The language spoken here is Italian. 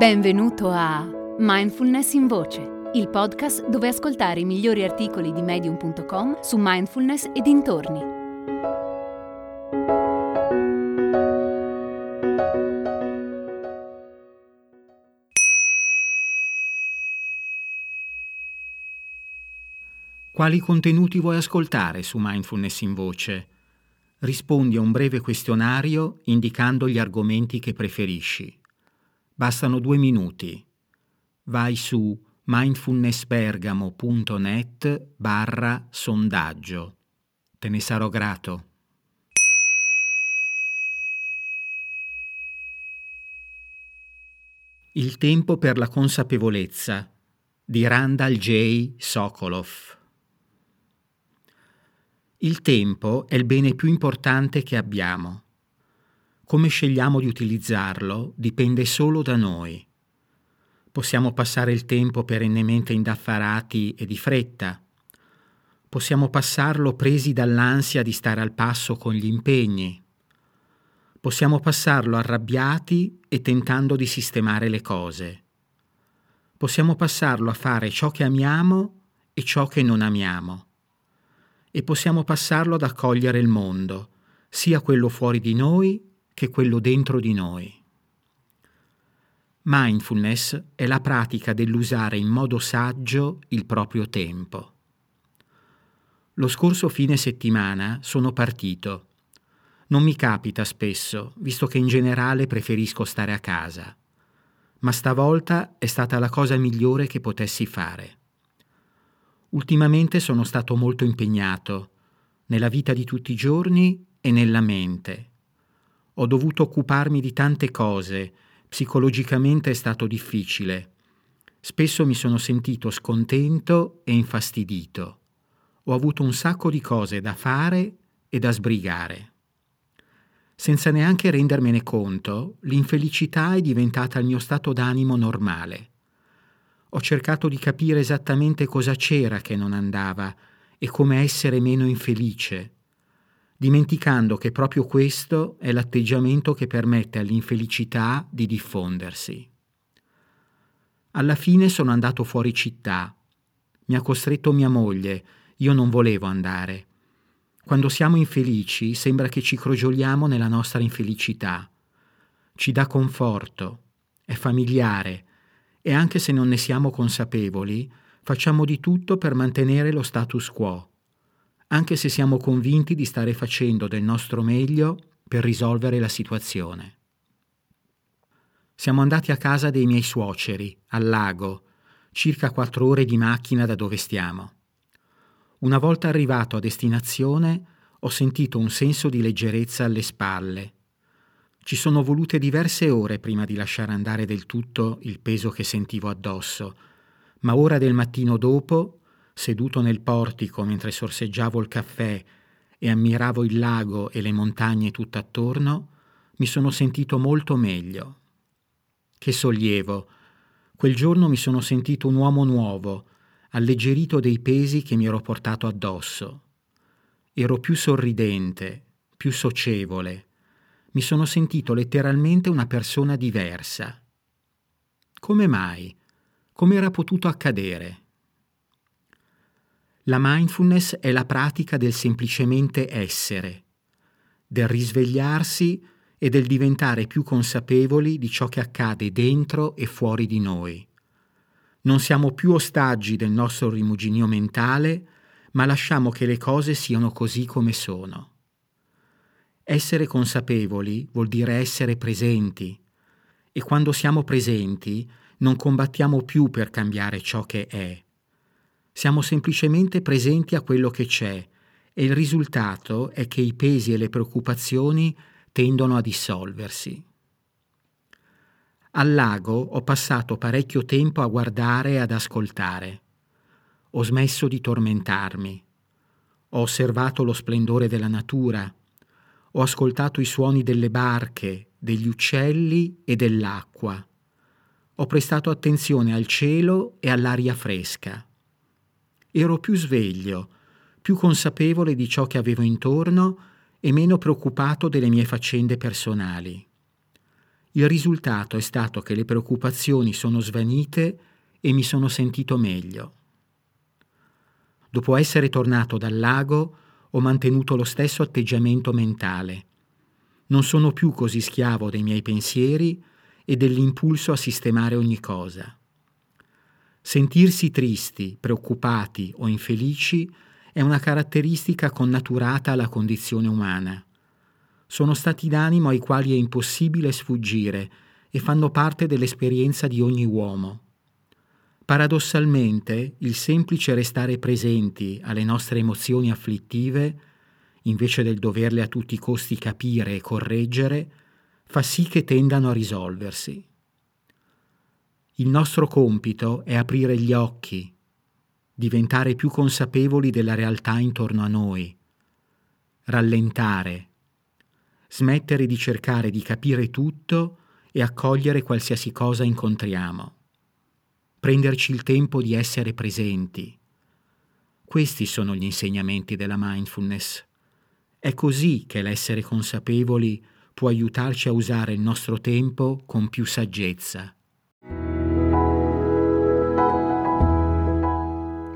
Benvenuto a Mindfulness in Voce, il podcast dove ascoltare i migliori articoli di medium.com su mindfulness e dintorni. Quali contenuti vuoi ascoltare su Mindfulness in Voce? Rispondi a un breve questionario indicando gli argomenti che preferisci. Bastano due minuti. Vai su mindfulnessbergamo.net barra sondaggio. Te ne sarò grato. Il tempo per la consapevolezza di Randall J. Sokolov. Il tempo è il bene più importante che abbiamo. Come scegliamo di utilizzarlo dipende solo da noi. Possiamo passare il tempo perennemente indaffarati e di fretta. Possiamo passarlo presi dall'ansia di stare al passo con gli impegni. Possiamo passarlo arrabbiati e tentando di sistemare le cose. Possiamo passarlo a fare ciò che amiamo e ciò che non amiamo. E possiamo passarlo ad accogliere il mondo, sia quello fuori di noi che quello dentro di noi. Mindfulness è la pratica dell'usare in modo saggio il proprio tempo. Lo scorso fine settimana sono partito. Non mi capita spesso, visto che in generale preferisco stare a casa. Ma stavolta è stata la cosa migliore che potessi fare. Ultimamente sono stato molto impegnato, nella vita di tutti i giorni e nella mente ho dovuto occuparmi di tante cose, psicologicamente è stato difficile. Spesso mi sono sentito scontento e infastidito. Ho avuto un sacco di cose da fare e da sbrigare. Senza neanche rendermene conto, l'infelicità è diventata il mio stato d'animo normale. Ho cercato di capire esattamente cosa c'era che non andava e come essere meno infelice dimenticando che proprio questo è l'atteggiamento che permette all'infelicità di diffondersi. Alla fine sono andato fuori città. Mi ha costretto mia moglie, io non volevo andare. Quando siamo infelici sembra che ci crogioliamo nella nostra infelicità. Ci dà conforto, è familiare e anche se non ne siamo consapevoli, facciamo di tutto per mantenere lo status quo anche se siamo convinti di stare facendo del nostro meglio per risolvere la situazione. Siamo andati a casa dei miei suoceri, al lago, circa quattro ore di macchina da dove stiamo. Una volta arrivato a destinazione ho sentito un senso di leggerezza alle spalle. Ci sono volute diverse ore prima di lasciare andare del tutto il peso che sentivo addosso, ma ora del mattino dopo seduto nel portico mentre sorseggiavo il caffè e ammiravo il lago e le montagne tutt'attorno, mi sono sentito molto meglio. Che sollievo! Quel giorno mi sono sentito un uomo nuovo, alleggerito dei pesi che mi ero portato addosso. Ero più sorridente, più socievole. Mi sono sentito letteralmente una persona diversa. Come mai? Come era potuto accadere? La mindfulness è la pratica del semplicemente essere, del risvegliarsi e del diventare più consapevoli di ciò che accade dentro e fuori di noi. Non siamo più ostaggi del nostro rimuginio mentale, ma lasciamo che le cose siano così come sono. Essere consapevoli vuol dire essere presenti e quando siamo presenti non combattiamo più per cambiare ciò che è siamo semplicemente presenti a quello che c'è e il risultato è che i pesi e le preoccupazioni tendono a dissolversi. Al lago ho passato parecchio tempo a guardare e ad ascoltare. Ho smesso di tormentarmi. Ho osservato lo splendore della natura. Ho ascoltato i suoni delle barche, degli uccelli e dell'acqua. Ho prestato attenzione al cielo e all'aria fresca ero più sveglio, più consapevole di ciò che avevo intorno e meno preoccupato delle mie faccende personali. Il risultato è stato che le preoccupazioni sono svanite e mi sono sentito meglio. Dopo essere tornato dal lago, ho mantenuto lo stesso atteggiamento mentale. Non sono più così schiavo dei miei pensieri e dell'impulso a sistemare ogni cosa. Sentirsi tristi, preoccupati o infelici è una caratteristica connaturata alla condizione umana. Sono stati d'animo ai quali è impossibile sfuggire e fanno parte dell'esperienza di ogni uomo. Paradossalmente, il semplice restare presenti alle nostre emozioni afflittive, invece del doverle a tutti i costi capire e correggere, fa sì che tendano a risolversi. Il nostro compito è aprire gli occhi, diventare più consapevoli della realtà intorno a noi, rallentare, smettere di cercare di capire tutto e accogliere qualsiasi cosa incontriamo, prenderci il tempo di essere presenti. Questi sono gli insegnamenti della mindfulness. È così che l'essere consapevoli può aiutarci a usare il nostro tempo con più saggezza.